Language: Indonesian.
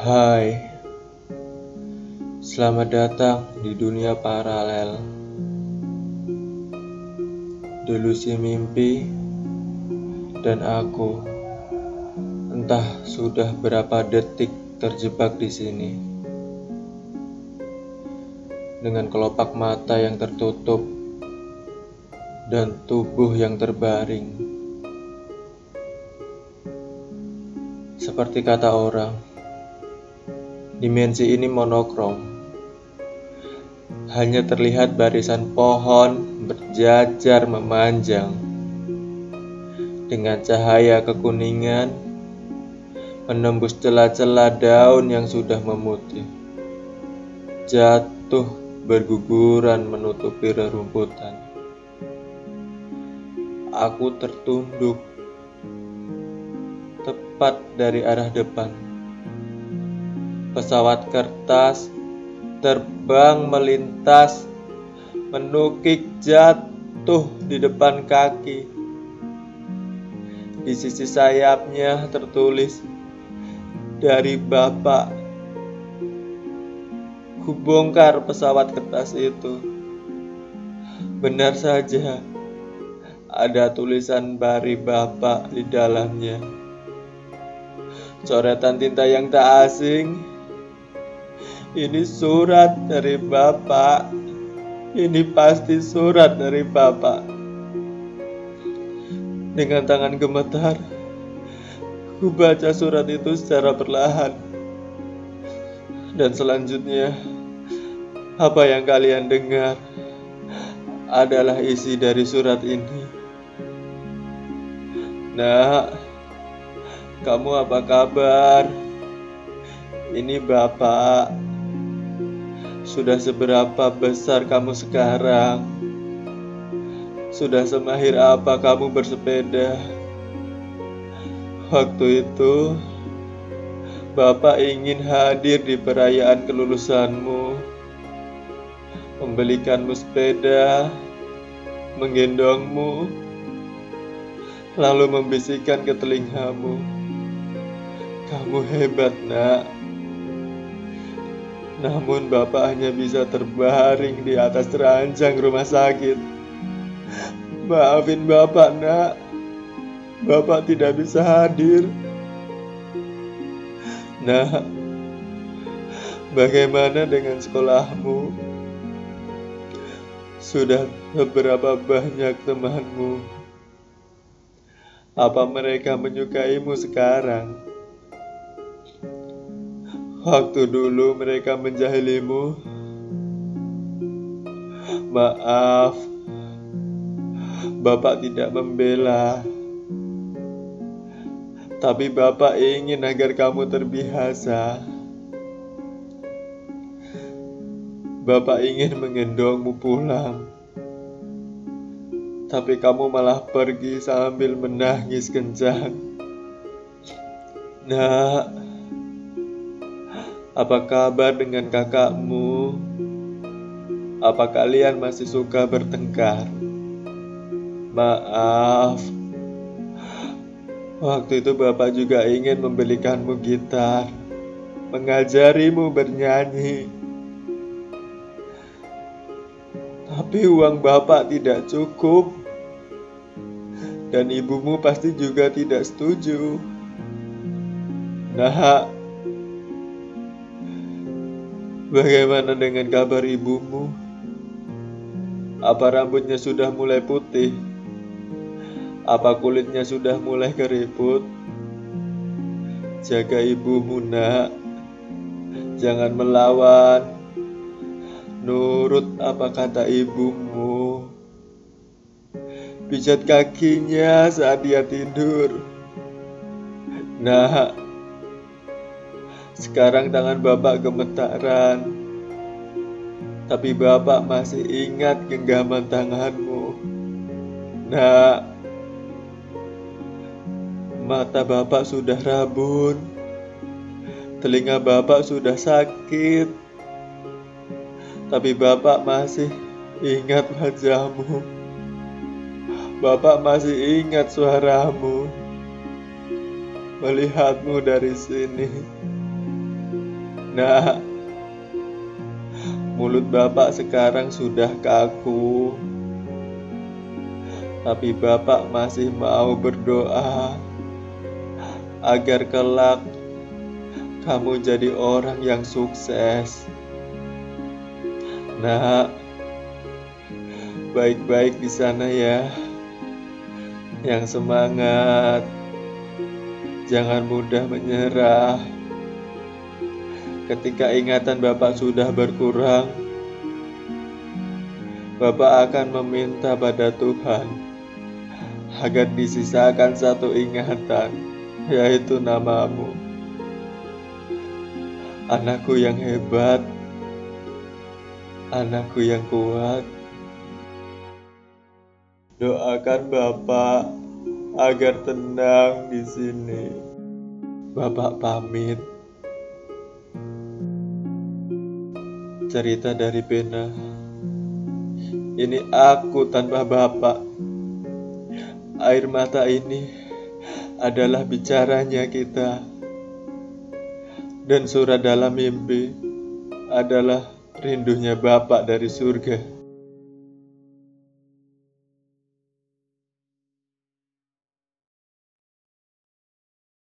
Hai, selamat datang di dunia paralel. Delusi mimpi dan aku entah sudah berapa detik terjebak di sini. Dengan kelopak mata yang tertutup dan tubuh yang terbaring. Seperti kata orang, dimensi ini monokrom. Hanya terlihat barisan pohon berjajar memanjang dengan cahaya kekuningan menembus celah-celah daun yang sudah memutih. Jatuh berguguran menutupi rerumputan. Aku tertunduk tepat dari arah depan. Pesawat kertas terbang melintas, menukik jatuh di depan kaki. Di sisi sayapnya tertulis dari Bapak. Kubongkar pesawat kertas itu. Benar saja, ada tulisan Bari Bapak di dalamnya. Coretan tinta yang tak asing. Ini surat dari Bapak. Ini pasti surat dari Bapak. Dengan tangan gemetar, ku baca surat itu secara perlahan. Dan selanjutnya, apa yang kalian dengar adalah isi dari surat ini. Nah, kamu apa kabar? Ini Bapak. Sudah seberapa besar kamu sekarang? Sudah semahir apa kamu bersepeda? Waktu itu, Bapak ingin hadir di perayaan kelulusanmu, membelikanmu sepeda, menggendongmu, lalu membisikkan ke telingamu. Kamu hebat, Nak. Namun Bapak hanya bisa terbaring di atas ranjang rumah sakit. Maafin Bapak, Nak. Bapak tidak bisa hadir. Nah, bagaimana dengan sekolahmu? Sudah beberapa banyak temanmu. Apa mereka menyukaimu sekarang? Waktu dulu mereka menjahilimu. Maaf, Bapak tidak membela. Tapi Bapak ingin agar kamu terbiasa. Bapak ingin menggendongmu pulang. Tapi kamu malah pergi sambil menangis kencang. Nah, apa kabar dengan kakakmu? Apa kalian masih suka bertengkar? Maaf, waktu itu Bapak juga ingin membelikanmu gitar, mengajarimu bernyanyi. Tapi uang Bapak tidak cukup, dan ibumu pasti juga tidak setuju. Nah, Bagaimana dengan kabar ibumu? Apa rambutnya sudah mulai putih? Apa kulitnya sudah mulai keriput? Jaga ibumu, Nak. Jangan melawan. Nurut apa kata ibumu. Pijat kakinya saat dia tidur. Nah, sekarang tangan Bapak gemetaran. Tapi Bapak masih ingat genggaman tanganmu. Nah, mata Bapak sudah rabun. Telinga Bapak sudah sakit. Tapi Bapak masih ingat wajahmu. Bapak masih ingat suaramu. Melihatmu dari sini. Nah, mulut Bapak sekarang sudah kaku. Tapi Bapak masih mau berdoa agar kelak kamu jadi orang yang sukses. Nah, baik-baik di sana ya. Yang semangat, jangan mudah menyerah. Ketika ingatan Bapak sudah berkurang, Bapak akan meminta pada Tuhan agar disisakan satu ingatan, yaitu namamu. Anakku yang hebat, anakku yang kuat. Doakan Bapak agar tenang di sini. Bapak pamit. Cerita dari pena. Ini aku tanpa Bapak. Air mata ini adalah bicaranya kita dan surat dalam mimpi adalah rindunya Bapak dari surga.